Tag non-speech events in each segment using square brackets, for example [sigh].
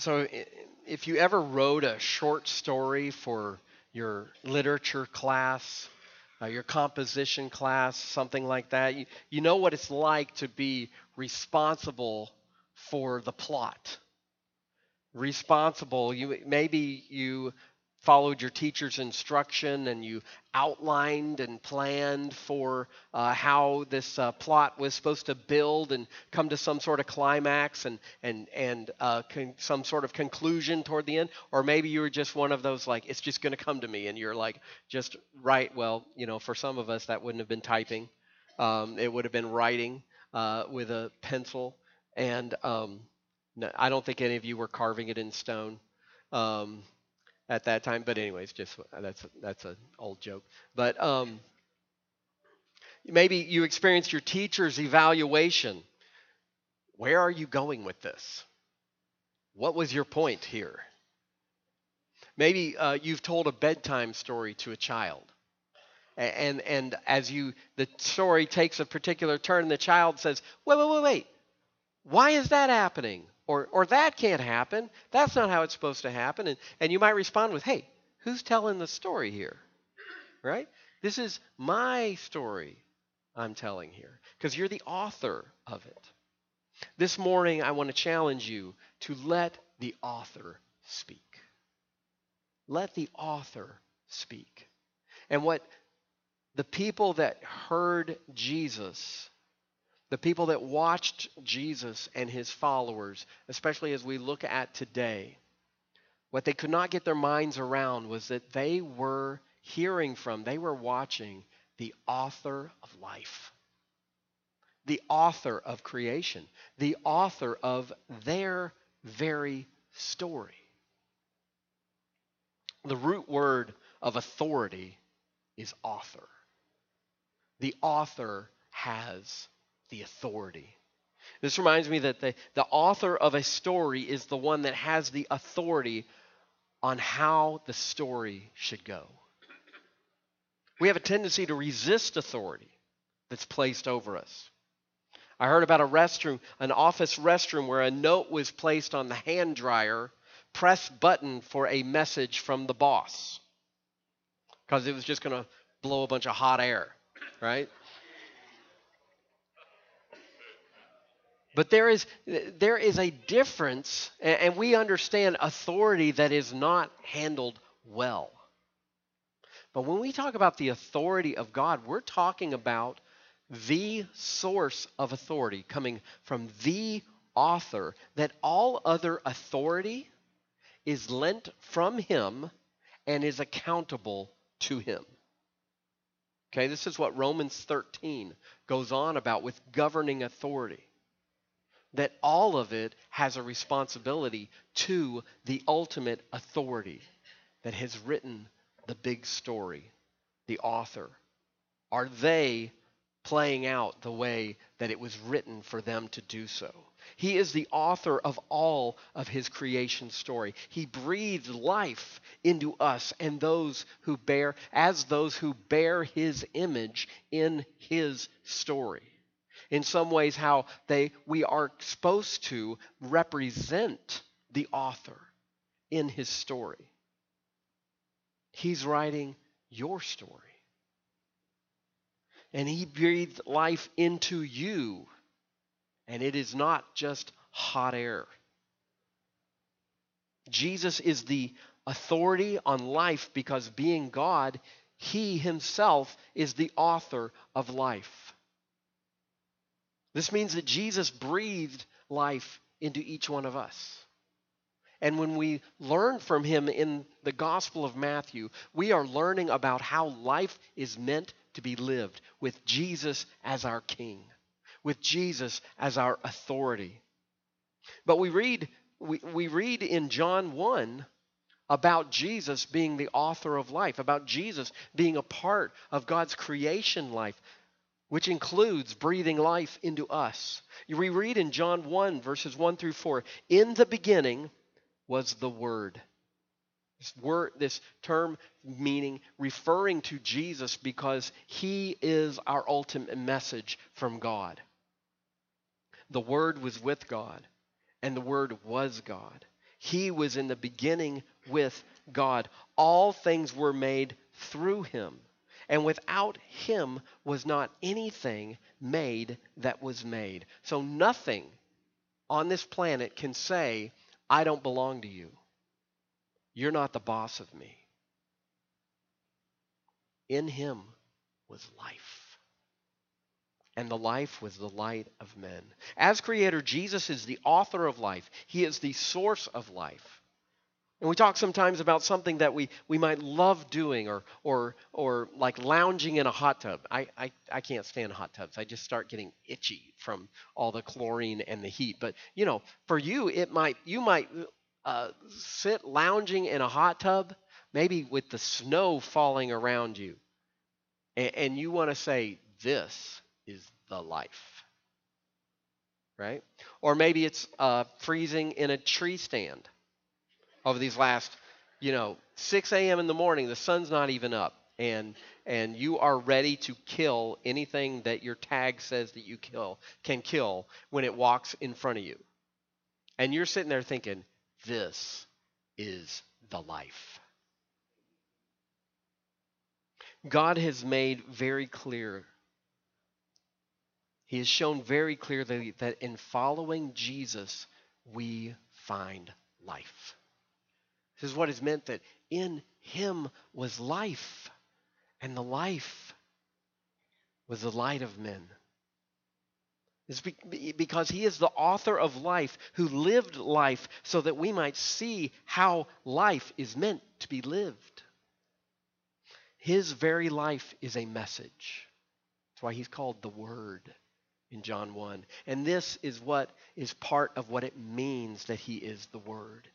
So, if you ever wrote a short story for your literature class, uh, your composition class, something like that, you, you know what it's like to be responsible for the plot. Responsible. You maybe you followed your teacher's instruction and you outlined and planned for uh, how this uh, plot was supposed to build and come to some sort of climax and and and uh, con- some sort of conclusion toward the end? Or maybe you were just one of those like it's just going to come to me and you're like just write well you know for some of us that wouldn't have been typing. Um, it would have been writing uh, with a pencil. And um, no, I don't think any of you were carving it in stone. Um, at that time. But anyways, just that's that's an old joke. But um, maybe you experienced your teacher's evaluation. Where are you going with this? What was your point here? Maybe uh, you've told a bedtime story to a child. And, and as you the story takes a particular turn, the child says, "Wait, wait, wait, wait! Why is that happening? Or, or that can't happen. That's not how it's supposed to happen. And, and you might respond with, hey, who's telling the story here? Right? This is my story I'm telling here because you're the author of it. This morning, I want to challenge you to let the author speak. Let the author speak. And what the people that heard Jesus the people that watched Jesus and his followers, especially as we look at today, what they could not get their minds around was that they were hearing from, they were watching the author of life, the author of creation, the author of their very story. The root word of authority is author. The author has the authority. This reminds me that the, the author of a story is the one that has the authority on how the story should go. We have a tendency to resist authority that's placed over us. I heard about a restroom, an office restroom, where a note was placed on the hand dryer, press button for a message from the boss. Because it was just going to blow a bunch of hot air, right? But there is, there is a difference, and we understand authority that is not handled well. But when we talk about the authority of God, we're talking about the source of authority coming from the author, that all other authority is lent from him and is accountable to him. Okay, this is what Romans 13 goes on about with governing authority that all of it has a responsibility to the ultimate authority that has written the big story, the author. Are they playing out the way that it was written for them to do so? He is the author of all of his creation story. He breathed life into us and those who bear, as those who bear his image in his story in some ways how they we are supposed to represent the author in his story. He's writing your story. And he breathed life into you. And it is not just hot air. Jesus is the authority on life because being God, he himself is the author of life. This means that Jesus breathed life into each one of us. And when we learn from him in the Gospel of Matthew, we are learning about how life is meant to be lived with Jesus as our King, with Jesus as our authority. But we read, we, we read in John 1 about Jesus being the author of life, about Jesus being a part of God's creation life, which includes breathing life into us. We read in John 1, verses 1 through 4 In the beginning was the Word. This, word, this term meaning referring to Jesus because he is our ultimate message from God. The Word was with God, and the Word was God. He was in the beginning with God. All things were made through him. And without him was not anything made that was made. So nothing on this planet can say, I don't belong to you. You're not the boss of me. In him was life. And the life was the light of men. As creator, Jesus is the author of life, he is the source of life. And we talk sometimes about something that we, we might love doing or, or, or like lounging in a hot tub. I, I, I can't stand hot tubs. I just start getting itchy from all the chlorine and the heat. But, you know, for you, it might, you might uh, sit lounging in a hot tub, maybe with the snow falling around you. And, and you want to say, this is the life. Right? Or maybe it's uh, freezing in a tree stand over these last, you know, 6 a.m. in the morning, the sun's not even up, and and you are ready to kill anything that your tag says that you kill can kill when it walks in front of you. And you're sitting there thinking, this is the life. God has made very clear, He has shown very clearly that in following Jesus, we find life. This is what is meant that in him was life, and the life was the light of men. It's because he is the author of life who lived life so that we might see how life is meant to be lived. His very life is a message. That's why he's called the Word in John 1. And this is what is part of what it means that he is the Word.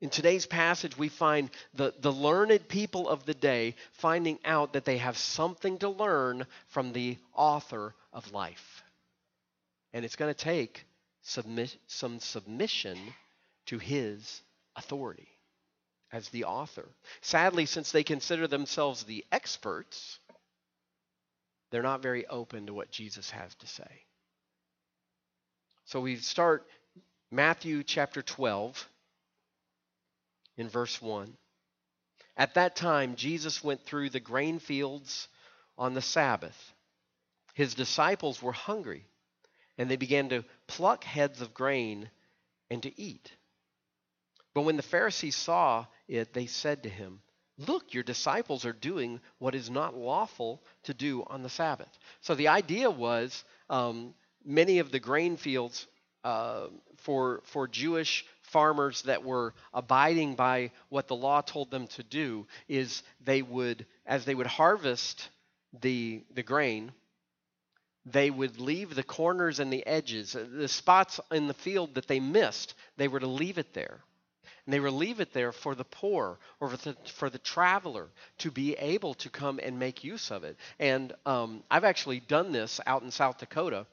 In today's passage, we find the, the learned people of the day finding out that they have something to learn from the author of life. And it's going to take submit, some submission to his authority as the author. Sadly, since they consider themselves the experts, they're not very open to what Jesus has to say. So we start Matthew chapter 12 in verse 1. At that time, Jesus went through the grain fields on the Sabbath. His disciples were hungry, and they began to pluck heads of grain and to eat. But when the Pharisees saw it, they said to him, Look, your disciples are doing what is not lawful to do on the Sabbath. So the idea was um, many of the grain fields uh, for, for Jewish farmers that were abiding by what the law told them to do is they would as they would harvest the the grain they would leave the corners and the edges uh, the spots in the field that they missed they were to leave it there. And they were leave it there for the poor or for the, for the traveler to be able to come and make use of it. And um, i've actually done this out in south dakota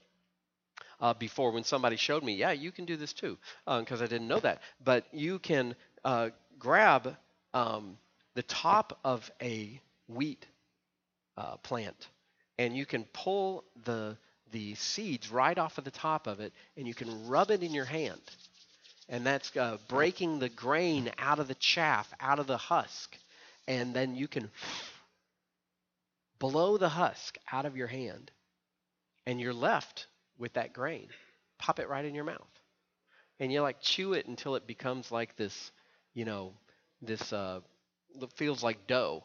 uh, before when somebody showed me, yeah, you can do this too, because uh, I didn't know that. But you can uh, grab um, the top of a wheat uh, plant, and you can pull the the seeds right off of the top of it, and you can rub it in your hand, and that's uh, breaking the grain out of the chaff, out of the husk, and then you can blow the husk out of your hand, and you're left with that grain. Pop it right in your mouth. And you like chew it until it becomes like this, you know, this uh feels like dough,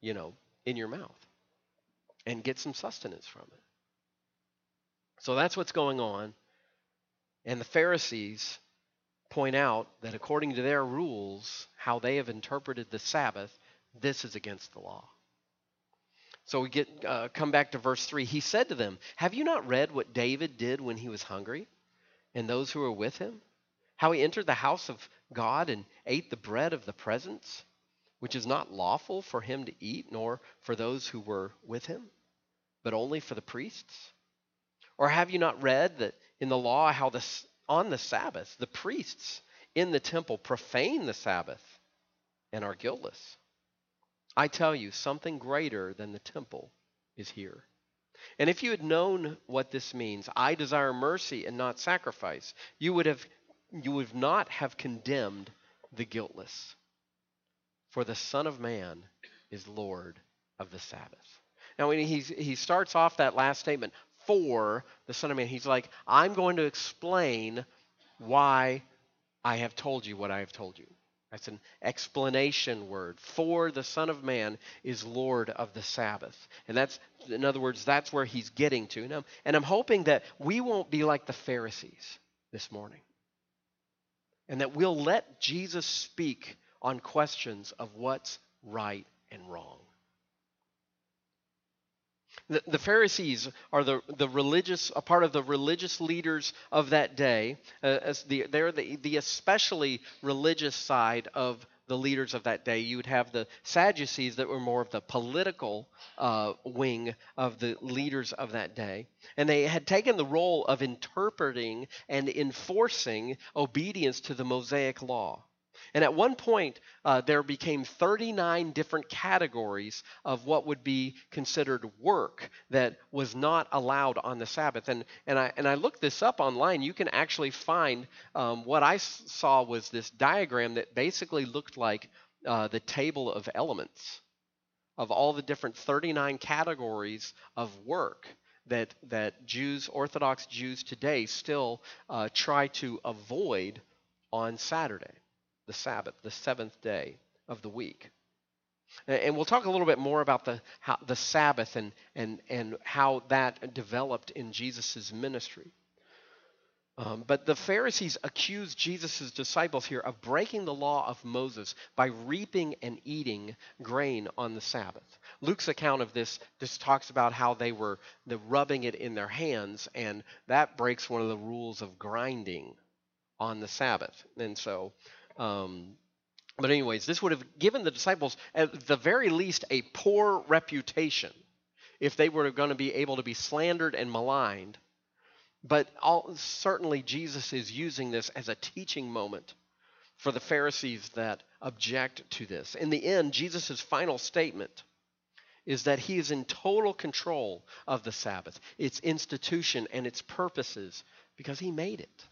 you know, in your mouth. And get some sustenance from it. So that's what's going on. And the Pharisees point out that according to their rules, how they have interpreted the Sabbath, this is against the law. So we get uh, come back to verse 3. He said to them, Have you not read what David did when he was hungry and those who were with him? How he entered the house of God and ate the bread of the presence, which is not lawful for him to eat, nor for those who were with him, but only for the priests? Or have you not read that in the law how this, on the Sabbath the priests in the temple profane the Sabbath and are guiltless? I tell you, something greater than the temple is here. And if you had known what this means, I desire mercy and not sacrifice, you would have you would not have condemned the guiltless. For the Son of Man is Lord of the Sabbath. Now, when he's, he starts off that last statement, for the Son of Man, he's like, I'm going to explain why I have told you what I have told you. That's an explanation word. For the Son of Man is Lord of the Sabbath. And that's, in other words, that's where he's getting to. And I'm, and I'm hoping that we won't be like the Pharisees this morning. And that we'll let Jesus speak on questions of what's right and wrong. The, the Pharisees are the, the religious, a part of the religious leaders of that day. Uh, as the, they're the, the especially religious side of the leaders of that day. You would have the Sadducees that were more of the political uh, wing of the leaders of that day. And they had taken the role of interpreting and enforcing obedience to the Mosaic law. And at one point, uh, there became 39 different categories of what would be considered work that was not allowed on the Sabbath. And, and, I, and I looked this up online. You can actually find um, what I saw was this diagram that basically looked like uh, the table of elements of all the different 39 categories of work that, that Jews, Orthodox Jews today, still uh, try to avoid on Saturday the Sabbath, the seventh day of the week. And we'll talk a little bit more about the, how, the Sabbath and, and, and how that developed in Jesus' ministry. Um, but the Pharisees accused Jesus' disciples here of breaking the law of Moses by reaping and eating grain on the Sabbath. Luke's account of this just talks about how they were the rubbing it in their hands, and that breaks one of the rules of grinding on the Sabbath. And so um, but, anyways, this would have given the disciples, at the very least, a poor reputation if they were going to be able to be slandered and maligned. But all, certainly, Jesus is using this as a teaching moment for the Pharisees that object to this. In the end, Jesus' final statement is that he is in total control of the Sabbath, its institution, and its purposes, because he made it.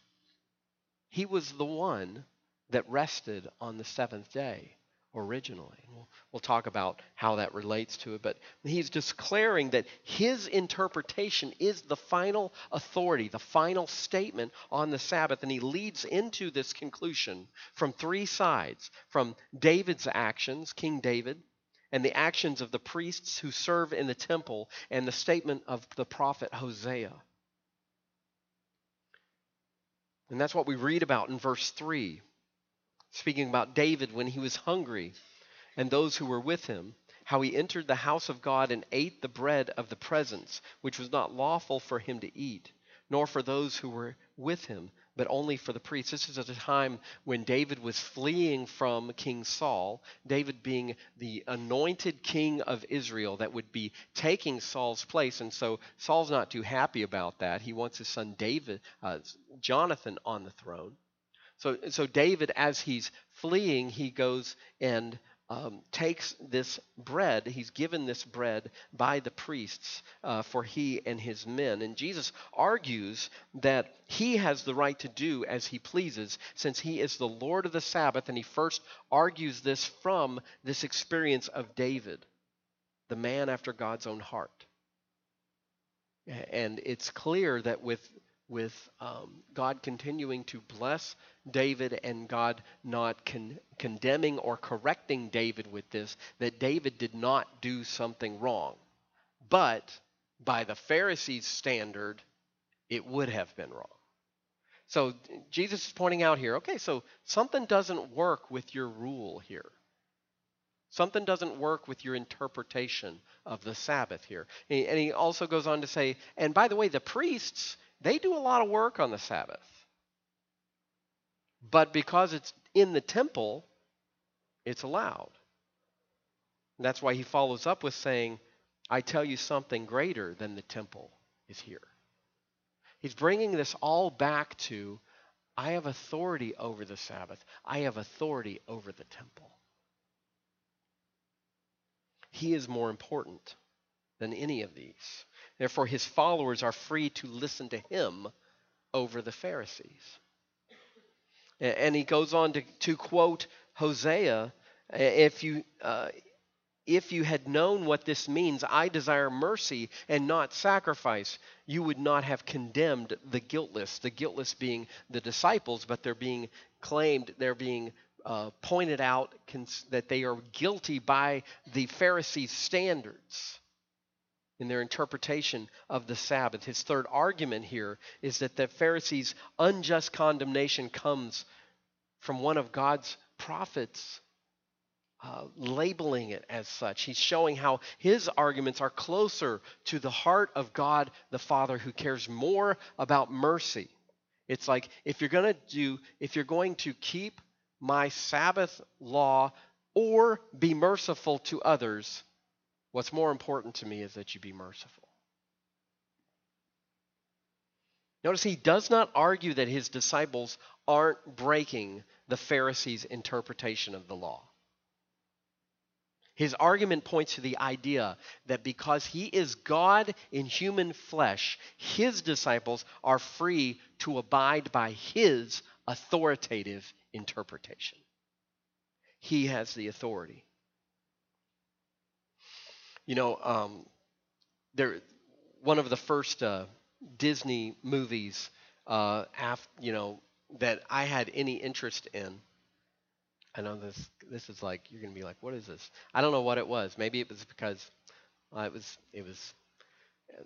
He was the one that rested on the seventh day originally. We'll, we'll, talk about how that relates to it, but he's declaring that his interpretation is the final authority, the final statement on the Sabbath, and he leads into this conclusion from three sides from David's actions, King David, and the actions of the priests who serve in the temple, and the statement of the prophet Hosea. And that's what we read about in verse 3 speaking about David when he was hungry and those who were with him, how he entered the house of God and ate the bread of the presence, which was not lawful for him to eat, nor for those who were with him, but only for the priests. This is at a time when David was fleeing from King Saul, David being the anointed king of Israel that would be taking Saul's place. And so Saul's not too happy about that. He wants his son David, uh, Jonathan, on the throne. So, so David, as he's fleeing, he goes and um, takes this bread. He's given this bread by the priests uh, for he and his men. And Jesus argues that he has the right to do as he pleases since he is the Lord of the Sabbath. And he first argues this from this experience of David, the man after God's own heart. And it's clear that with with um, God continuing to bless David and God not con- condemning or correcting David with this, that David did not do something wrong. But by the Pharisees' standard, it would have been wrong. So Jesus is pointing out here okay, so something doesn't work with your rule here. Something doesn't work with your interpretation of the Sabbath here. And he also goes on to say, and by the way, the priests, they do a lot of work on the Sabbath. But because it's in the temple, it's allowed. And that's why he follows up with saying, I tell you something greater than the temple is here. He's bringing this all back to I have authority over the Sabbath, I have authority over the temple. He is more important than any of these. Therefore, his followers are free to listen to him over the Pharisees. And he goes on to, to quote Hosea if you, uh, if you had known what this means, I desire mercy and not sacrifice, you would not have condemned the guiltless. The guiltless being the disciples, but they're being claimed, they're being uh, pointed out cons- that they are guilty by the Pharisees' standards in their interpretation of the Sabbath. His third argument here is that the Pharisees' unjust condemnation comes from one of God's prophets. Uh, labeling it as such. He's showing how his arguments are closer to the heart of God the Father who cares more about mercy. It's like if you're going to do, if you're going to keep my Sabbath law or be merciful to others, what's more important to me is that you be merciful. Notice he does not argue that his disciples aren't breaking the Pharisees' interpretation of the law. His argument points to the idea that because he is God in human flesh, his disciples are free to abide by his authoritative interpretation. He has the authority. You know, um, there, one of the first uh, Disney movies, uh, af, you know, that I had any interest in. I know this. This is like you're gonna be like, what is this? I don't know what it was. Maybe it was because uh, it was it was uh,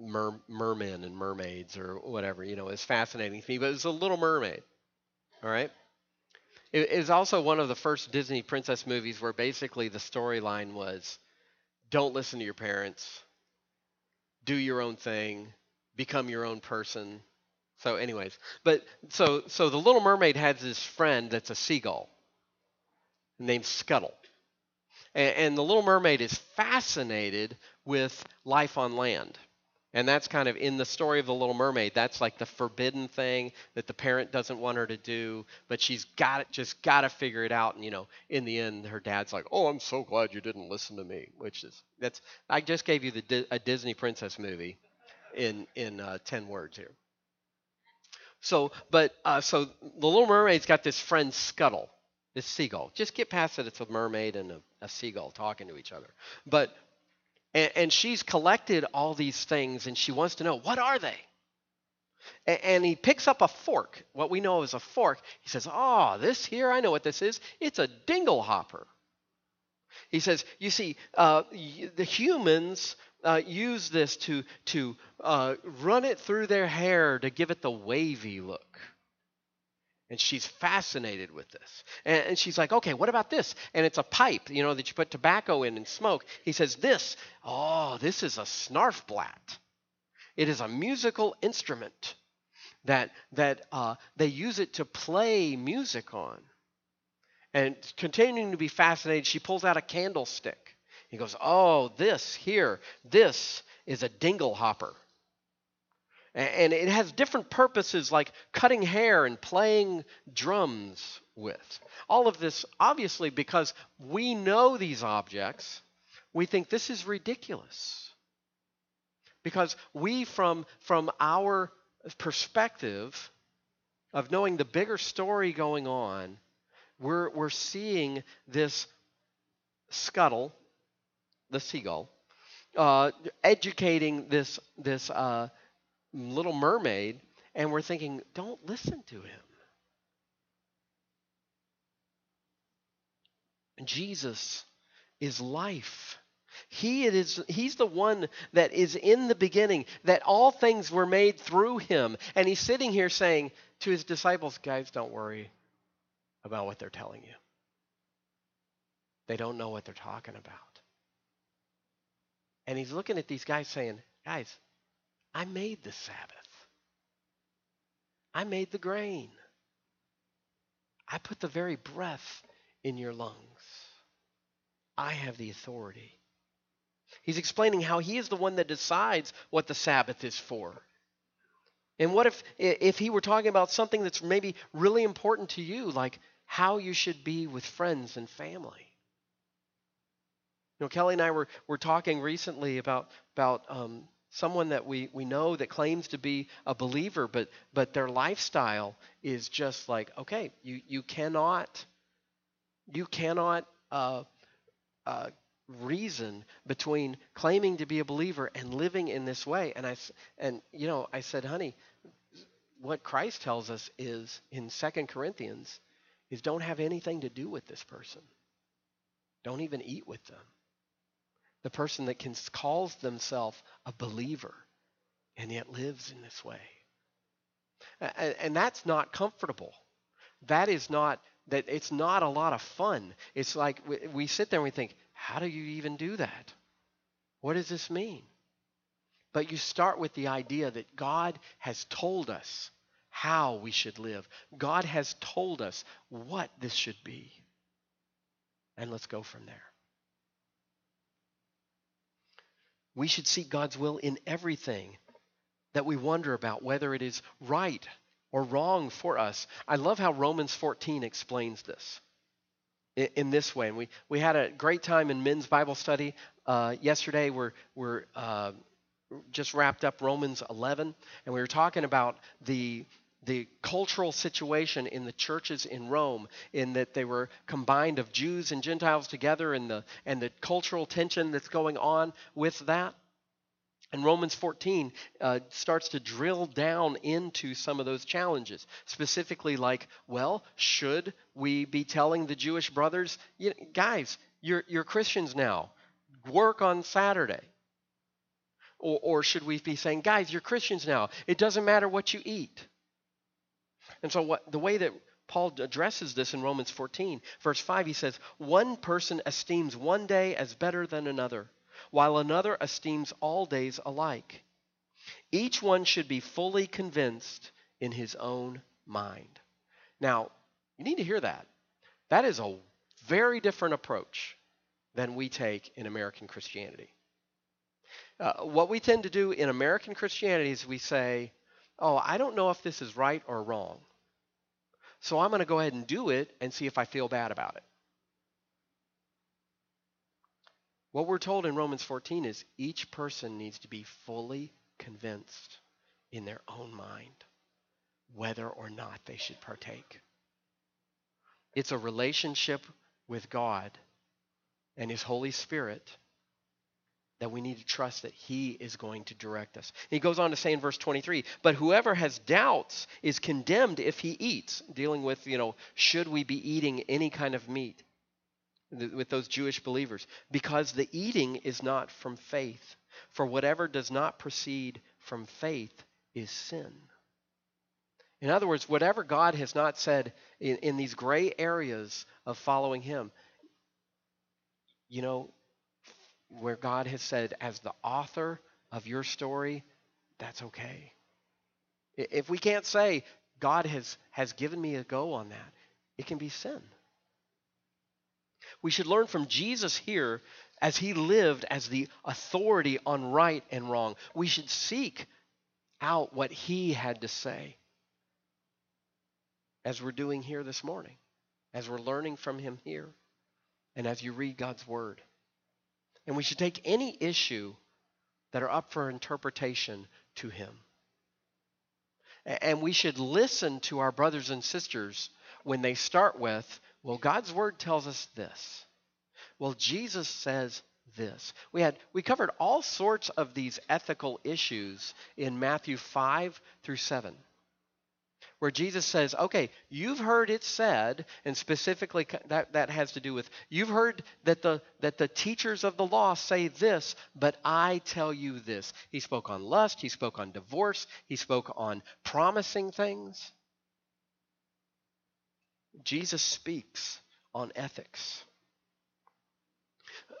mer- mermen and mermaids or whatever. You know, it's fascinating to me. But it was a Little Mermaid. All right. It is also one of the first Disney princess movies where basically the storyline was don't listen to your parents, do your own thing, become your own person. So, anyways, but so so the Little Mermaid has this friend that's a seagull named Scuttle, and, and the Little Mermaid is fascinated with life on land. And that's kind of in the story of the Little Mermaid. That's like the forbidden thing that the parent doesn't want her to do, but she's got it, just got to figure it out. And you know, in the end, her dad's like, "Oh, I'm so glad you didn't listen to me," which is that's. I just gave you the a Disney princess movie in in uh, ten words here. So, but uh, so the Little Mermaid's got this friend Scuttle, this seagull. Just get past it; it's a mermaid and a, a seagull talking to each other. But and, and she's collected all these things and she wants to know what are they? And, and he picks up a fork, what we know as a fork. He says, Oh, this here, I know what this is. It's a dingle hopper. He says, You see, uh, the humans uh, use this to, to uh, run it through their hair to give it the wavy look. And she's fascinated with this. And, and, she's like, okay, what about this? And it's a pipe, you know, that you put tobacco in and smoke. He says, this, oh, this is a snarfblat. It is a musical instrument that, that uh, they use it to play music on. And continuing to be fascinated, she pulls out a candlestick. He goes, oh, this here, this is a dingle hopper. And it has different purposes like cutting hair and playing drums with. All of this, obviously, because we know these objects, we think this is ridiculous. Because we, from, from our perspective of knowing the bigger story going on, we're, we're seeing this scuttle, the seagull, uh, educating this, this uh, Little Mermaid, and we're thinking, don't listen to him. Jesus is life. He is he's the one that is in the beginning that all things were made through him and he's sitting here saying to his disciples guys don't worry about what they're telling you. They don't know what they're talking about. And he's looking at these guys saying, guys, I made the Sabbath. I made the grain. I put the very breath in your lungs. I have the authority. He's explaining how he is the one that decides what the Sabbath is for. And what if if he were talking about something that's maybe really important to you, like how you should be with friends and family? You know, Kelly and I were, were talking recently about about um, someone that we, we know that claims to be a believer, but, but their lifestyle is just like, okay, you, you cannot, you cannot uh, uh, reason between claiming to be a believer and living in this way. And I, and you know, I said, honey, what Christ tells us is in Second Corinthians is don't have anything to do with this person. Don't even eat with them the person that can calls themselves a believer and yet lives in this way. And, that's not comfortable. That is not that it's not a lot of fun. It's like we sit there and we think, how do you even do that? What does this mean? But you start with the idea that God has told us how we should live. God has told us what this should be. And let's go from there. We should seek God's will in everything that we wonder about, whether it is right or wrong for us. I love how Romans 14 explains this in, this way. And we, we had a great time in men's Bible study uh, yesterday. We're, we're uh, just wrapped up Romans 11, and we were talking about the the cultural situation in the churches in Rome, in that they were combined of Jews and Gentiles together, and the and the cultural tension that's going on with that. And Romans 14 uh, starts to drill down into some of those challenges, specifically like, well, should we be telling the Jewish brothers, guys, you're you're Christians now, work on Saturday. Or, or should we be saying, guys, you're Christians now. It doesn't matter what you eat. And so, what, the way that Paul addresses this in Romans 14, verse 5, he says, One person esteems one day as better than another, while another esteems all days alike. Each one should be fully convinced in his own mind. Now, you need to hear that. That is a very different approach than we take in American Christianity. Uh, what we tend to do in American Christianity is we say, oh, I don't know if this is right or wrong. So I'm going to go ahead and do it and see if I feel bad about it. What we're told in Romans 14 is each person needs to be fully convinced in their own mind whether or not they should partake. It's a relationship with God and His Holy Spirit that we need to trust that He is going to direct us. He goes on to say in verse 23 But whoever has doubts is condemned if he eats, dealing with, you know, should we be eating any kind of meat with those Jewish believers? Because the eating is not from faith. For whatever does not proceed from faith is sin. In other words, whatever God has not said in, in these gray areas of following Him, you know, where God has said, as the author of your story, that's okay. If we can't say, God has, has given me a go on that, it can be sin. We should learn from Jesus here as he lived as the authority on right and wrong. We should seek out what he had to say as we're doing here this morning, as we're learning from him here, and as you read God's word. And we should take any issue that are up for interpretation to Him. And we should listen to our brothers and sisters when they start with, well, God's Word tells us this. Well, Jesus says this. We had we covered all sorts of these ethical issues in Matthew 5 through 7 where Jesus says, okay, you've heard it said, and specifically that, that has to do with, you've heard that the, that the teachers of the law say this, but I tell you this. He spoke on lust, he spoke on divorce, he spoke on promising things. Jesus speaks on ethics.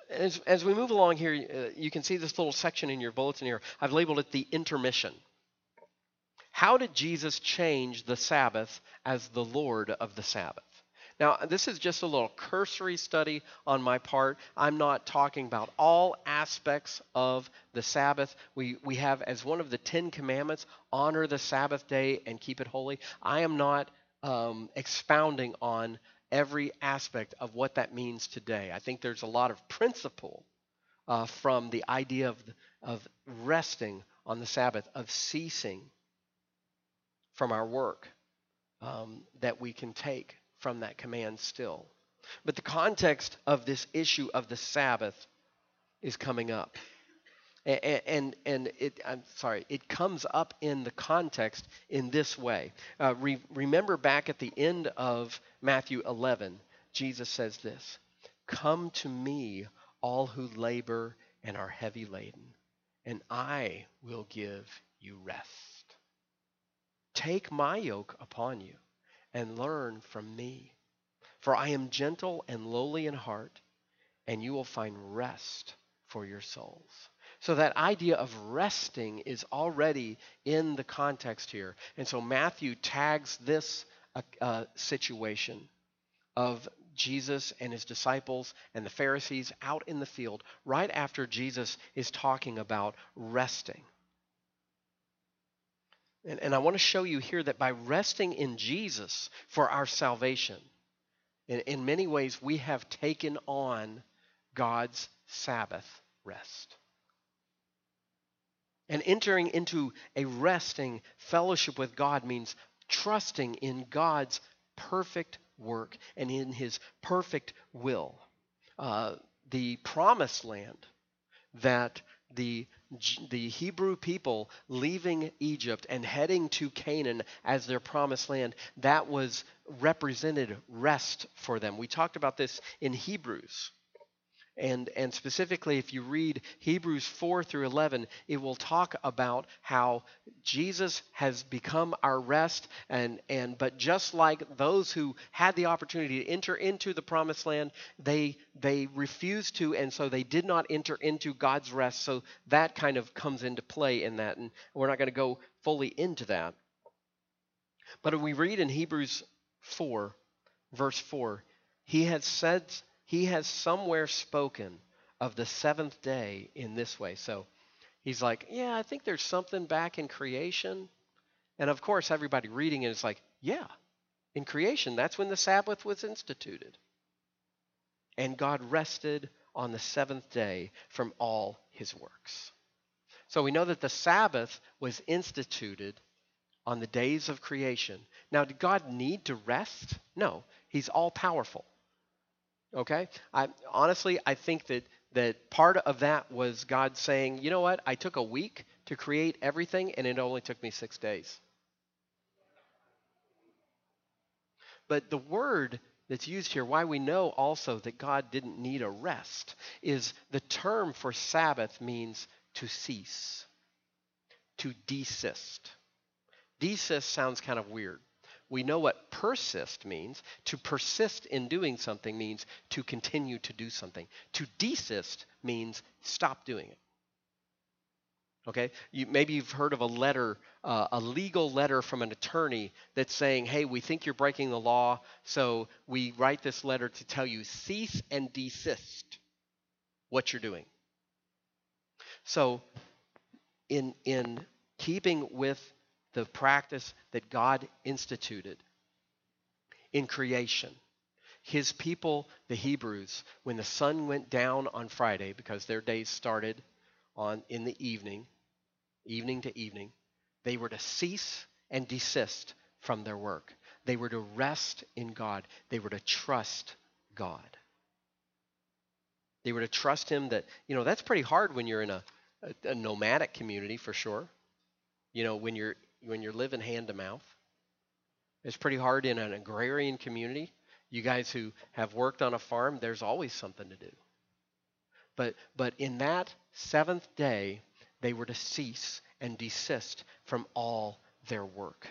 As, as we move along here, uh, you can see this little section in your bulletin here. I've labeled it the intermission. How did Jesus change the Sabbath as the Lord of the Sabbath? Now, this is just a little cursory study on my part. I'm not talking about all aspects of the Sabbath. We, we have as one of the Ten Commandments, honor the Sabbath day and keep it holy. I am not um, expounding on every aspect of what that means today. I think there's a lot of principle uh, from the idea of, of resting on the Sabbath, of ceasing from our work um, that we can take from that command still. But the context of this issue of the Sabbath is coming up. And, and, and it, I'm sorry, it comes up in the context in this way. Uh, re, remember back at the end of Matthew 11, Jesus says this Come to me, all who labor and are heavy laden, and I will give you rest. Take my yoke upon you and learn from me. For I am gentle and lowly in heart, and you will find rest for your souls. So that idea of resting is already in the context here. And so Matthew tags this uh, uh, situation of Jesus and his disciples and the Pharisees out in the field right after Jesus is talking about resting. And, and I want to show you here that by resting in Jesus for our salvation, in, in many ways we have taken on God's Sabbath rest. And entering into a resting fellowship with God means trusting in God's perfect work and in his perfect will. Uh, the promised land that the the Hebrew people leaving Egypt and heading to Canaan as their promised land, that was represented rest for them. We talked about this in Hebrews. And, and specifically, if you read Hebrews 4 through 11, it will talk about how Jesus has become our rest. And, and, but just like those who had the opportunity to enter into the promised land, they, they refused to, and so they did not enter into God's rest. So that kind of comes into play in that. And we're not going to go fully into that. But we read in Hebrews 4, verse 4, he has said he has somewhere spoken of the seventh day in this way. So he's like, Yeah, I think there's something back in creation. And of course, everybody reading it is like, Yeah, in creation, that's when the Sabbath was instituted. And God rested on the seventh day from all his works. So we know that the Sabbath was instituted on the days of creation. Now, did God need to rest? No, he's all powerful. Okay? I honestly I think that that part of that was God saying, "You know what? I took a week to create everything and it only took me 6 days." But the word that's used here, why we know also that God didn't need a rest, is the term for Sabbath means to cease, to desist. Desist sounds kind of weird we know what persist means. To persist in doing something means to continue to do something. To desist means stop doing it. Okay, you, maybe you've heard of a letter, uh, a legal letter from an attorney that's saying, "Hey, we think you're breaking the law, so we write this letter to tell you cease and desist what you're doing." So, in in keeping with the practice that God instituted in creation. His people, the Hebrews, when the sun went down on Friday, because their days started on in the evening, evening to evening, they were to cease and desist from their work. They were to rest in God. They were to trust God. They were to trust Him that, you know, that's pretty hard when you're in a, a, a nomadic community for sure. You know, when you're when you're living hand to mouth. It's pretty hard in an agrarian community. You guys who have worked on a farm, there's always something to do. But, but in that seventh day, they were to cease and desist from all their work.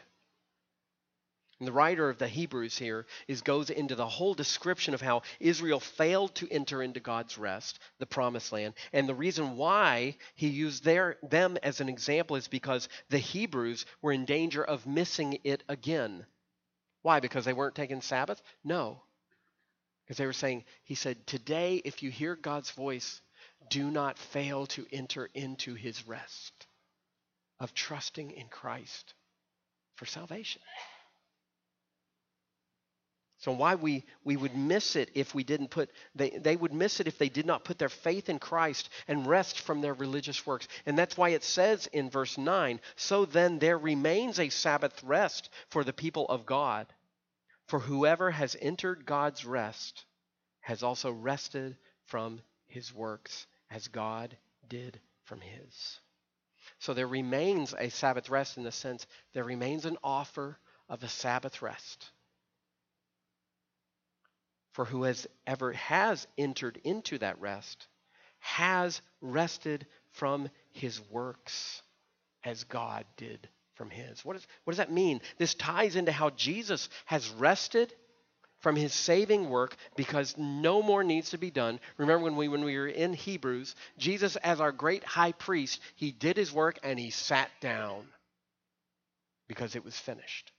And the writer of the Hebrews here is goes into the whole description of how Israel failed to enter into God's rest, the promised land. And the reason why he used their, them as an example is because the Hebrews were in danger of missing it again. Why? Because they weren't taking Sabbath? No. Because they were saying, he said, Today, if you hear God's voice, do not fail to enter into his rest of trusting in Christ for salvation. So why we, we would miss it if we didn't put they, they would miss it if they did not put their faith in Christ and rest from their religious works. And that's why it says in verse 9, so then there remains a Sabbath rest for the people of God. For whoever has entered God's rest has also rested from his works as God did from his. So there remains a Sabbath rest in the sense there remains an offer of a Sabbath rest for who has ever has entered into that rest has rested from his works as God did from his. What, is, what does that mean? This ties into how Jesus has rested from his saving work because no more needs to be done. Remember when we when we were in Hebrews, Jesus as our great high priest, he did his work and he sat down because it was finished.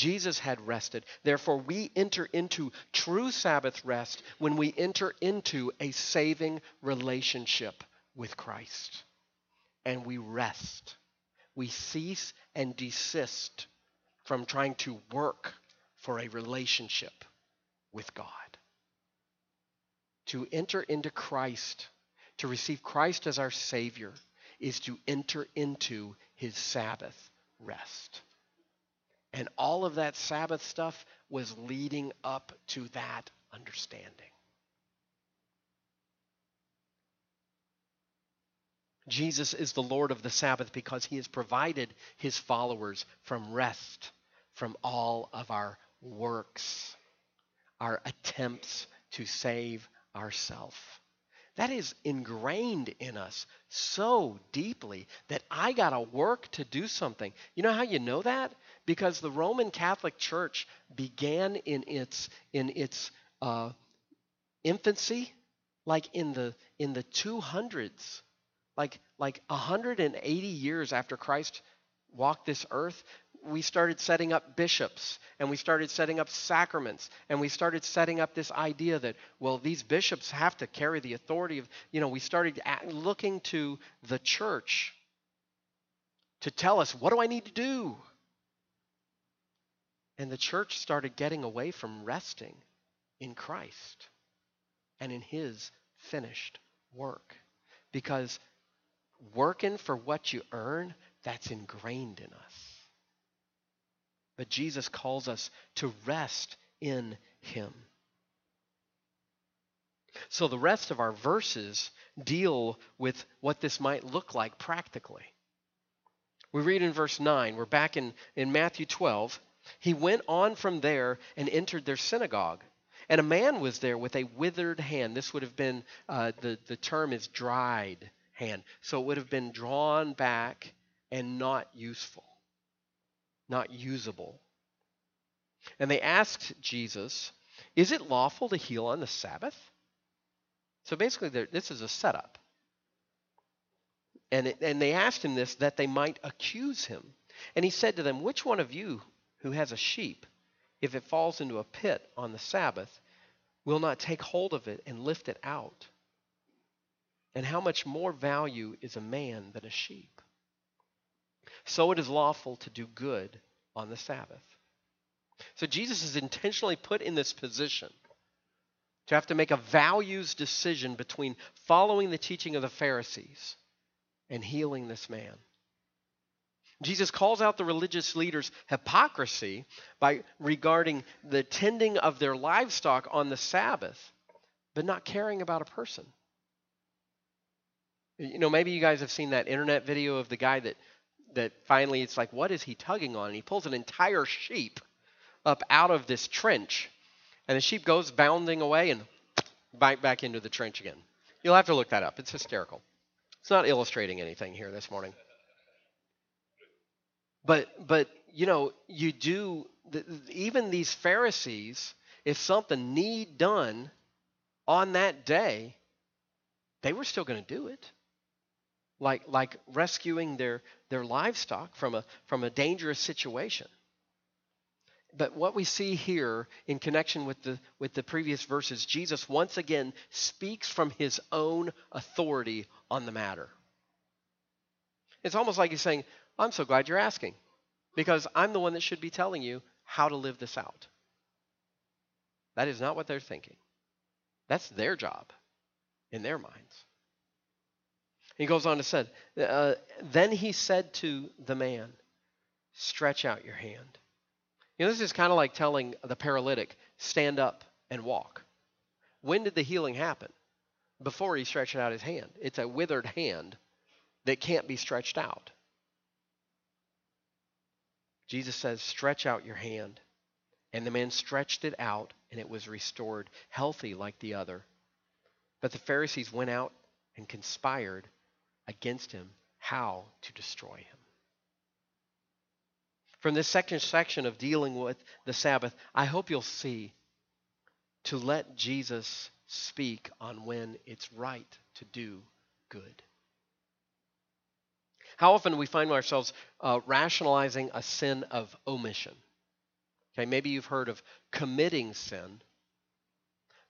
Jesus had rested. Therefore, we enter into true Sabbath rest when we enter into a saving relationship with Christ. And we rest. We cease and desist from trying to work for a relationship with God. To enter into Christ, to receive Christ as our Savior, is to enter into his Sabbath rest. And all of that Sabbath stuff was leading up to that understanding. Jesus is the Lord of the Sabbath because he has provided his followers from rest from all of our works, our attempts to save ourselves. That is ingrained in us so deeply that I got to work to do something. You know how you know that? because the Roman Catholic Church began in its in its uh, infancy, like in the in the 200s, like like 180 years after Christ walked this earth. We started setting up bishops and we started setting up sacraments and we started setting up this idea that, well, these bishops have to carry the authority of, you know, we started looking to the church to tell us, what do I need to do? And the church started getting away from resting in Christ and in his finished work. Because working for what you earn, that's ingrained in us. But Jesus calls us to rest in him. So the rest of our verses deal with what this might look like practically. We read in verse 9, we're back in, in Matthew 12. He went on from there and entered their synagogue. And a man was there with a withered hand. This would have been, uh, the, the term is dried hand. So it would have been drawn back and not useful, not usable. And they asked Jesus, Is it lawful to heal on the Sabbath? So basically, this is a setup. And, it, and they asked him this that they might accuse him. And he said to them, Which one of you who has a sheep, if it falls into a pit on the Sabbath, will not take hold of it and lift it out? And how much more value is a man than a sheep? So it is lawful to do good on the Sabbath. So Jesus is intentionally put in this position to have to make a values decision between following the teaching of the Pharisees and healing this man. Jesus calls out the religious leaders' hypocrisy by regarding the tending of their livestock on the Sabbath, but not caring about a person. You know, maybe you guys have seen that internet video of the guy that that finally it's like, what is he tugging on? And he pulls an entire sheep up out of this trench, and the sheep goes bounding away and back back into the trench again. You'll have to look that up. It's hysterical. It's not illustrating anything here this morning. But but you know, you do even these Pharisees, if something need done on that day, they were still going to do it. Like like rescuing their their livestock from a from a dangerous situation. But what we see here in connection with the with the previous verses, Jesus once again speaks from his own authority on the matter. It's almost like he's saying, I'm so glad you're asking because I'm the one that should be telling you how to live this out. That is not what they're thinking. That's their job in their minds. He goes on to say, uh, Then he said to the man, Stretch out your hand. You know, this is kind of like telling the paralytic, Stand up and walk. When did the healing happen? Before he stretched out his hand. It's a withered hand that can't be stretched out. Jesus says, Stretch out your hand. And the man stretched it out, and it was restored, healthy like the other. But the Pharisees went out and conspired against him how to destroy him. From this second section of dealing with the Sabbath, I hope you'll see to let Jesus speak on when it's right to do good. How often we find ourselves uh, rationalizing a sin of omission? Okay, maybe you've heard of committing sin,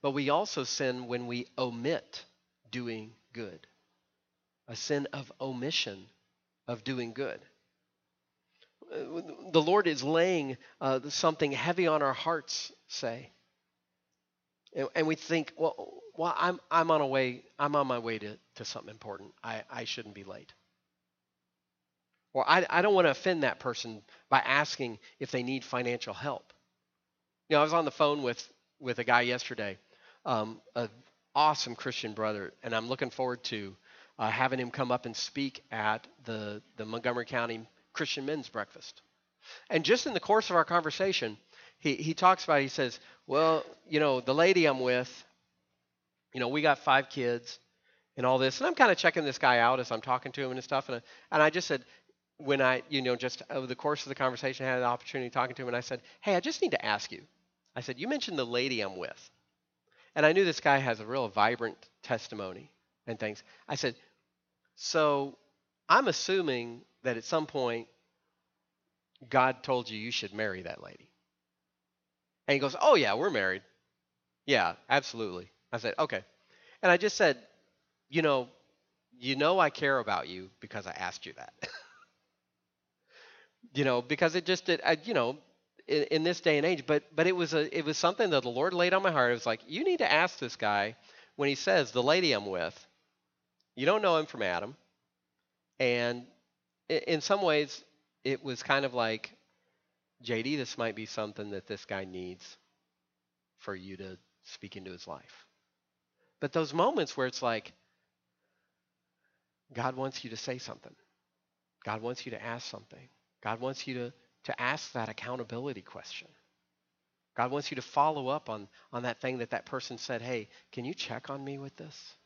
but we also sin when we omit doing good. A sin of omission of doing good. The Lord is laying uh, something heavy on our hearts, say. And, and, we think, well, well, I'm, I'm on a way, I'm on my way to, to something important. I, I shouldn't be late. Or I, I don't want to offend that person by asking if they need financial help. You know, I was on the phone with, with a guy yesterday, um, an awesome Christian brother, and I'm looking forward to uh, having him come up and speak at the, the Montgomery County Christian Men's Breakfast. And just in the course of our conversation, he, he talks about, he says, Well, you know, the lady I'm with, you know, we got five kids and all this. And I'm kind of checking this guy out as I'm talking to him and stuff. And, I, and I just said, when I, you know, just over the course of the conversation, I had an opportunity talking to him, and I said, Hey, I just need to ask you. I said, You mentioned the lady I'm with. And I knew this guy has a real vibrant testimony and things. I said, So I'm assuming that at some point God told you you should marry that lady. And he goes, Oh, yeah, we're married. Yeah, absolutely. I said, Okay. And I just said, You know, you know I care about you because I asked you that. [laughs] you know, because it just did, I, you know, in, in, this day and age. But but it was a it was something that the Lord laid on my heart. It was like you need to ask this guy when he says the lady I'm with. You don't know him from Adam, and in some ways it was kind of like, JD, this might be something that this guy needs for you to speak into his life. But those moments where it's like, God wants you to say something. God wants you to ask something. God wants you to, to ask that accountability question. God wants you to follow up on, on that thing that that person said, hey, can you check on me with this?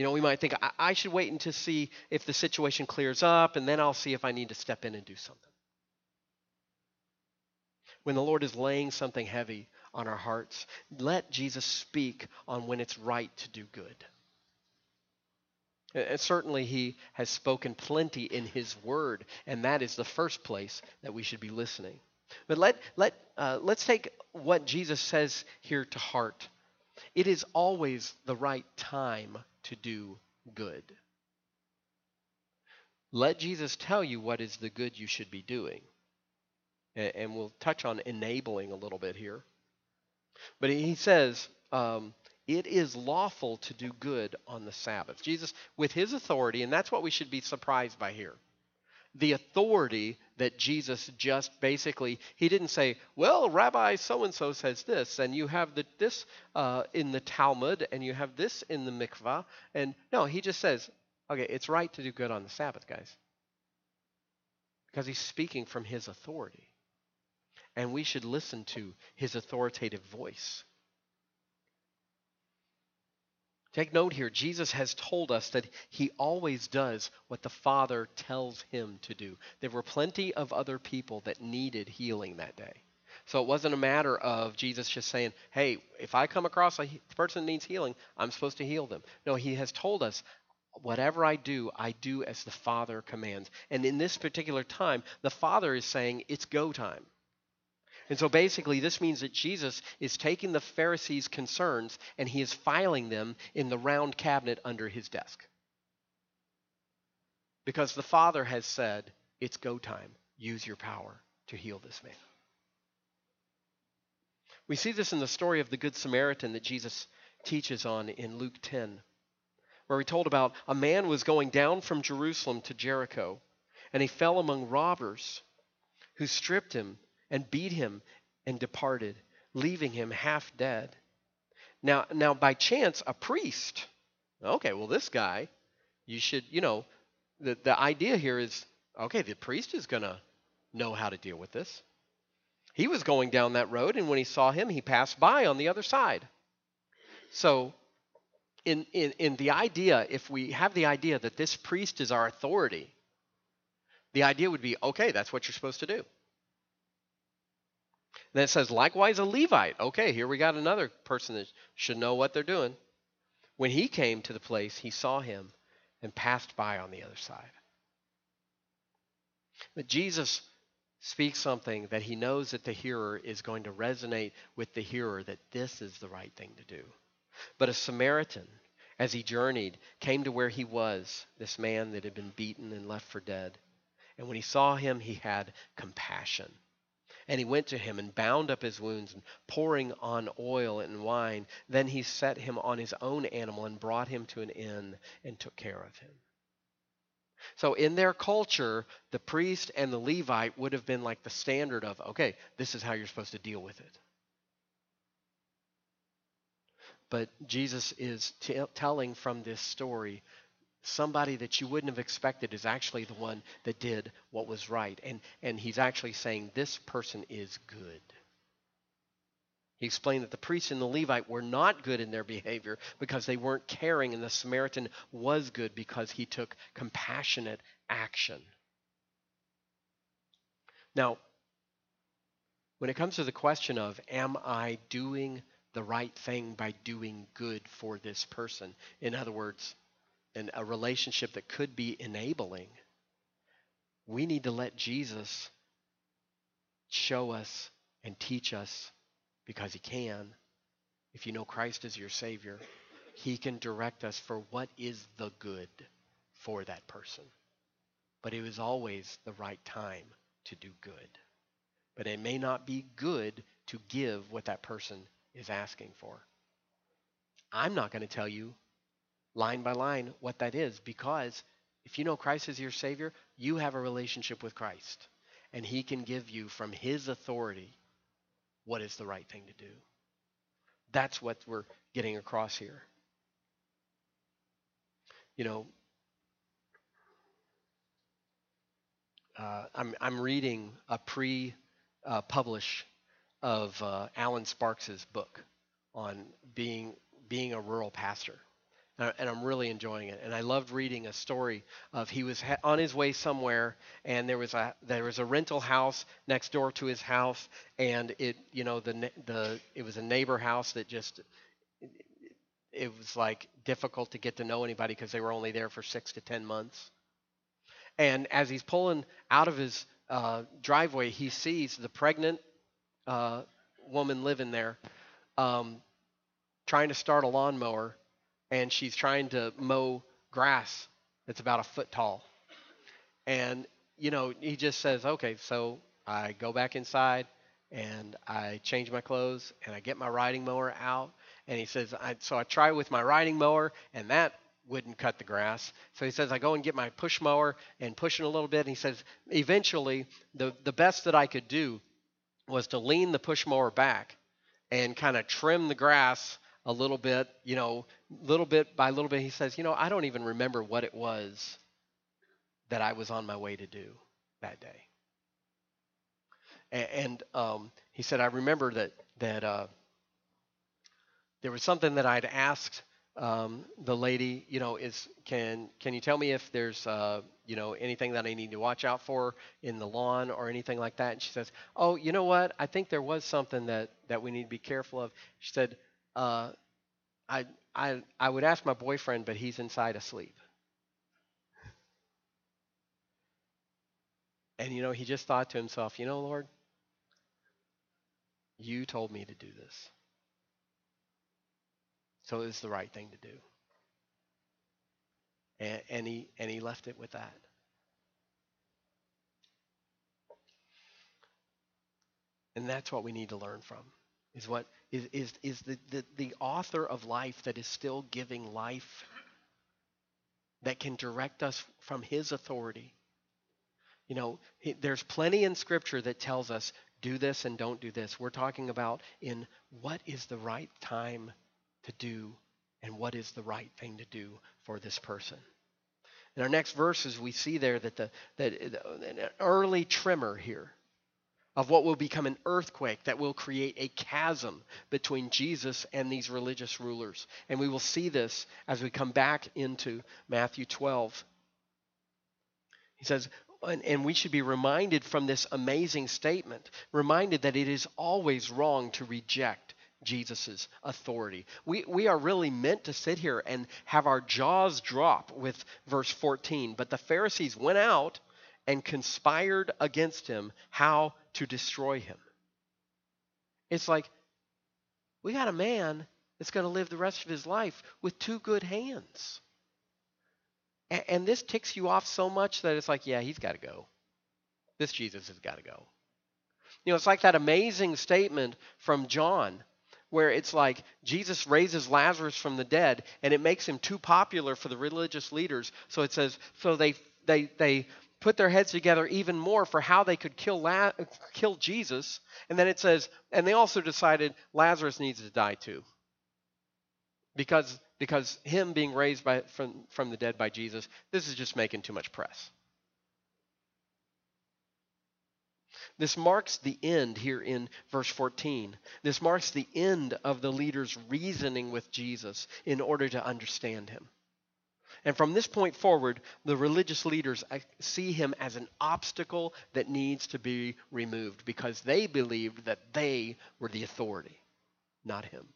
You know, we might think, I, I should wait until see if the situation clears up, and then I'll see if I need to step in and do something. When the Lord is laying something heavy on our hearts, let Jesus speak on when it's right to do good. And certainly, he has spoken plenty in his word, and that is the first place that we should be listening. But let, let, uh, let's take what Jesus says here to heart. It is always the right time to do good. Let Jesus tell you what is the good you should be doing. And we'll touch on enabling a little bit here. But he says, um, it is lawful to do good on the Sabbath. Jesus, with his authority, and that's what we should be surprised by here. The authority that Jesus just basically, he didn't say, well, Rabbi so and so says this, and you have the, this uh, in the Talmud, and you have this in the mikvah. And no, he just says, okay, it's right to do good on the Sabbath, guys. Because he's speaking from his authority. And we should listen to his authoritative voice. Take note here, Jesus has told us that he always does what the Father tells him to do. There were plenty of other people that needed healing that day. So it wasn't a matter of Jesus just saying, hey, if I come across a person that needs healing, I'm supposed to heal them. No, he has told us, whatever I do, I do as the Father commands. And in this particular time, the Father is saying, it's go time. And so basically, this means that Jesus is taking the Pharisees' concerns and he is filing them in the round cabinet under his desk. Because the Father has said, it's go time. Use your power to heal this man. We see this in the story of the Good Samaritan that Jesus teaches on in Luke 10, where we told about a man was going down from Jerusalem to Jericho, and he fell among robbers who stripped him and beat him and departed, leaving him half dead. Now, now by chance, a priest, okay, well, this guy, you should, you know, the, the idea here is okay, the priest is going to know how to deal with this. He was going down that road, and when he saw him, he passed by on the other side. So, in, in, in the idea, if we have the idea that this priest is our authority, the idea would be okay, that's what you're supposed to do. Then it says, likewise, a Levite. Okay, here we got another person that should know what they're doing. When he came to the place, he saw him and passed by on the other side. But Jesus speaks something that he knows that the hearer is going to resonate with the hearer that this is the right thing to do. But a Samaritan, as he journeyed, came to where he was, this man that had been beaten and left for dead. And when he saw him, he had compassion. And he went to him and bound up his wounds, and pouring on oil and wine, then he set him on his own animal and brought him to an inn and took care of him. So, in their culture, the priest and the Levite would have been like the standard of, okay, this is how you're supposed to deal with it. But Jesus is t- telling from this story somebody that you wouldn't have expected is actually the one that did what was right. And, and he's actually saying this person is good. He explained that the priest and the Levite were not good in their behavior because they weren't caring, and the Samaritan was good because he took compassionate action. Now, when it comes to the question of, am I doing the right thing by doing good for this person? In other words, in a relationship that could be enabling, we need to let Jesus show us and teach us because he can. If you know Christ as your Savior, he can direct us for what is the good for that person. But it was always the right time to do good. But it may not be good to give what that person is asking for. I'm not going to tell you line by line what that is because if you know Christ as your Savior, you have a relationship with Christ. And He can give you from His authority what is the right thing to do. That's what we're getting across here. You know, uh, I'm, I'm reading a pre uh, publish of uh, Alan Sparks's book on being, being a rural pastor and I'm really enjoying it. And I loved reading a story of he was on his way somewhere, and there was a there was a rental house next door to his house, and it you know the the it was a neighbor house that just it was like difficult to get to know anybody because they were only there for six to ten months. And as he's pulling out of his uh, driveway, he sees the pregnant uh, woman living there, um, trying to start a lawnmower and she's trying to mow grass that's about a foot tall. And, you know, he just says, okay, so I go back inside and I change my clothes and I get my riding mower out. And he says, I, so I try with my riding mower and that wouldn't cut the grass. So he says, I go and get my push mower and push it a little bit. And he says, eventually, the, the best that I could do was to lean the push mower back and kind of trim the grass a little bit, you know, little bit by little bit, he says, you know, I don't even remember what it was that I was on my way to do that day. And, and um, he said, I remember that that uh, there was something that I'd asked um, the lady, you know, is can can you tell me if there's uh, you know anything that I need to watch out for in the lawn or anything like that? And she says, Oh, you know what? I think there was something that that we need to be careful of. She said, uh, I, I, I would ask my boyfriend, but he's inside asleep. And, you know, he just thought to himself, you know, Lord, you told me to do this. So it's the right thing to do. And, and, he, and he left it with that. And that's what we need to learn from. is what is, is, is the, the, the author of life that is still giving life that can direct us from his authority. You know, he, there's plenty in Scripture that tells us do this and don't do this. We're talking about in what is the right time to do and what is the right thing to do for this person. In our next verses, we see there that the that uh, an early tremor here of what will become an earthquake that will create a chasm between Jesus and these religious rulers. And we will see this as we come back into Matthew 12. He says, and, we should be reminded from this amazing statement, reminded that it is always wrong to reject Jesus' authority. We, we are really meant to sit here and have our jaws drop with verse 14. But the Pharisees went out and conspired against him how to destroy him. It's like, we got a man that's going to live the rest of his life with two good hands. And, and this ticks you off so much that it's like, yeah, he's got to go. This Jesus has got to go. You know, it's like that amazing statement from John where it's like Jesus raises Lazarus from the dead and it makes him too popular for the religious leaders. So it says, so they they they put their heads together even more for how they could kill La- kill Jesus. And then it says, and they also decided Lazarus needs to die too. Because because him being raised by, from, from the dead by Jesus, this is just making too much press. This marks the end here in verse 14. This marks the end of the leaders reasoning with Jesus in order to understand him. And from this point forward, the religious leaders uh, see him as an obstacle that needs to be removed because they believed that they were the authority, not him.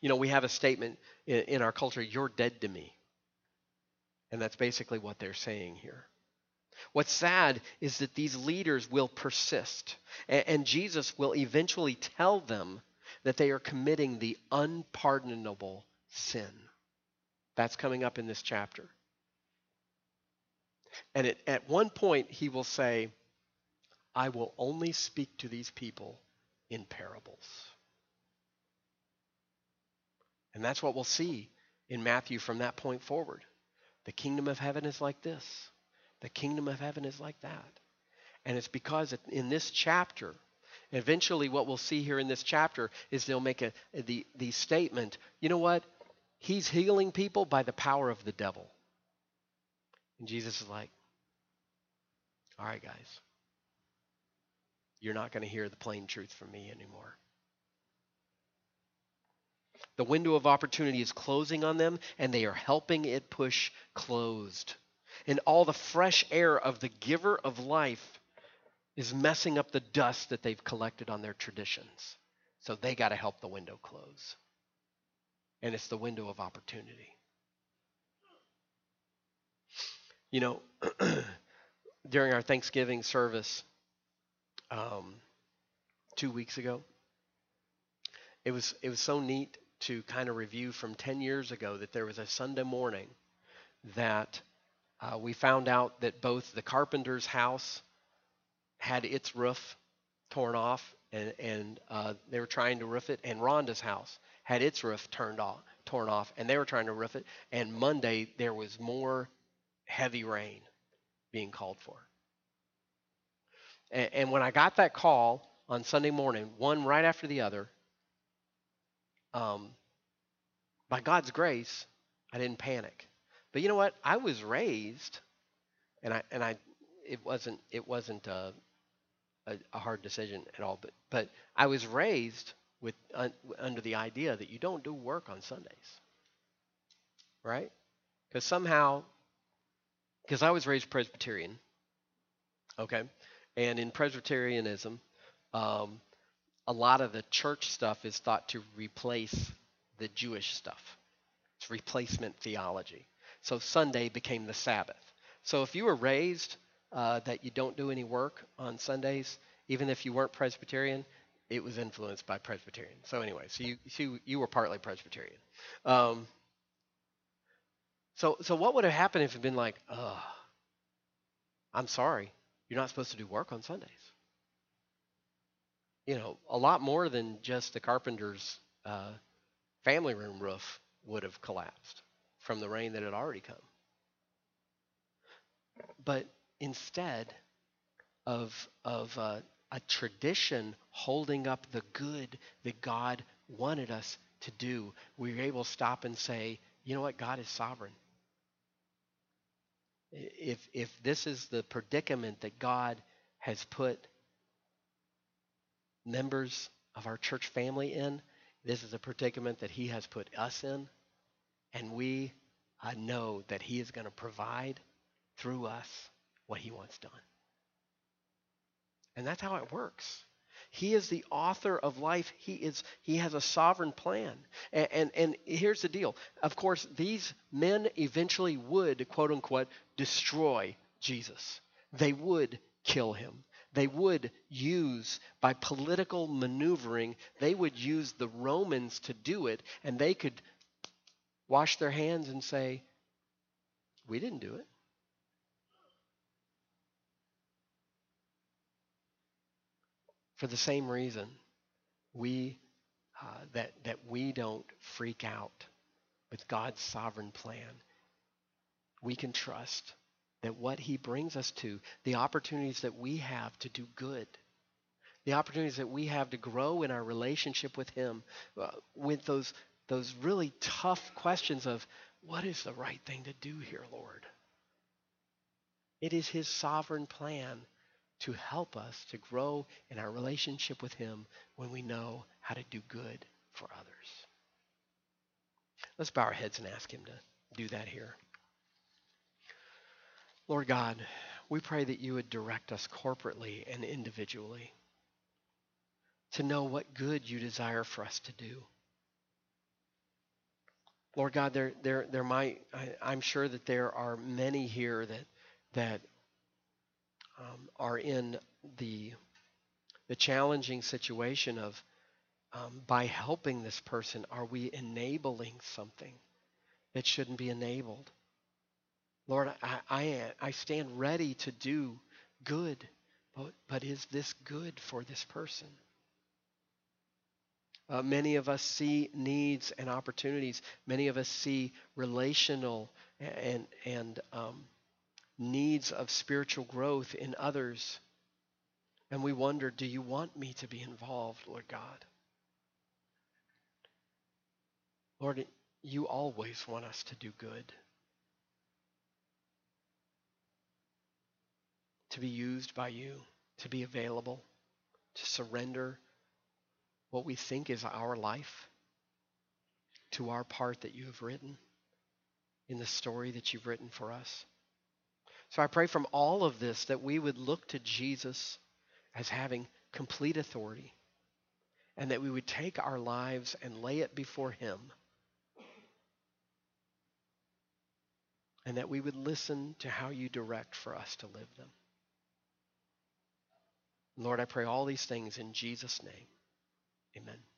You know, we have a statement in, our culture, you're dead to me. And that's basically what they're saying here. What's sad is that these leaders will persist, and Jesus will eventually tell them that they are committing the unpardonable sin. That's coming up in this chapter. And it, at one point, he will say, I will only speak to these people in parables. And that's what we'll see in Matthew from that point forward. The kingdom of heaven is like this, the kingdom of heaven is like that. And it's because in this chapter, eventually what we'll see here in this chapter is they'll make a, the, the statement you know what? He's healing people by the power of the devil. And Jesus is like, all right, guys, you're not going to hear the plain truth from me anymore. The window of opportunity is closing on them, and they are helping it push closed. And all the fresh air of the giver of life is messing up the dust that they've collected on their traditions. So they got to help the window close and it's the window of opportunity. You know, [clears throat] during our Thanksgiving service um, two weeks ago, it was it was so neat to kind of review from 10 years ago that there was a Sunday morning that uh, we found out that both the carpenter's house had its roof torn off and, and uh, they were trying to roof it, and Rhonda's house had its roof turned off, torn off, and they were trying to roof it. And Monday there was more heavy rain being called for. And, and when I got that call on Sunday morning, one right after the other, um, by God's grace, I didn't panic. But you know what? I was raised, and I and I, it wasn't it wasn't a, a, a hard decision at all. But but I was raised with under the idea that you don't do work on Sundays, right? Because somehow, because I was raised Presbyterian, okay, and in Presbyterianism, um, a lot of the church stuff is thought to replace the Jewish stuff. It's replacement theology. So Sunday became the Sabbath. So if you were raised uh, that you don't do any work on Sundays, even if you weren't Presbyterian, it was influenced by Presbyterian. So anyway, so you you, you were partly Presbyterian. Um, so so what would have happened if it had been like, oh, I'm sorry, you're not supposed to do work on Sundays. you know, a lot more than just the carpenter's uh, family room roof would have collapsed from the rain that had already come. But instead of, of uh, a tradition holding up the good that God wanted us to do, we were able to stop and say, you know what? God is sovereign. If, if this is the predicament that God has put members of our church family in, this is a predicament that He has put us in, and we uh, know that He is going to provide through us what He wants done. And that's how it works. He is the author of life. He is he has a sovereign plan. And, and, and here's the deal. Of course, these men eventually would, quote unquote, destroy Jesus. They would kill him. They would use, by political maneuvering, they would use the Romans to do it, and they could wash their hands and say, We didn't do it. For the same reason, we uh, that that we don't freak out with God's sovereign plan. We can trust that what He brings us to, the opportunities that we have to do good, the opportunities that we have to grow in our relationship with Him, uh, with those those really tough questions of what is the right thing to do here, Lord. It is His sovereign plan to help us to grow in our relationship with Him when we know how to do good for others. Let's bow our heads and ask Him to do that here. Lord God, we pray that you would direct us corporately and individually to know what good you desire for us to do. Lord God, there, there, there might, I, am sure that there are many here that, that um, are in the, the challenging situation of um, by helping this person, are we enabling something that shouldn't be enabled? Lord, I, I, I stand ready to do good, but, but is this good for this person? Uh, many of us see needs and opportunities. Many of us see relational and, and um, needs of spiritual growth in others. And we wonder, do you want me to be involved, Lord God? Lord, you always want us to do good, to be used by you, to be available, to surrender what we think is our life to our part that you have written in the story that you've written for us. So I pray from all of this that we would look to Jesus as having complete authority and that we would take our lives and lay it before Him. And that we would listen to how you direct for us to live them. Lord, I pray all these things in Jesus' name. Amen.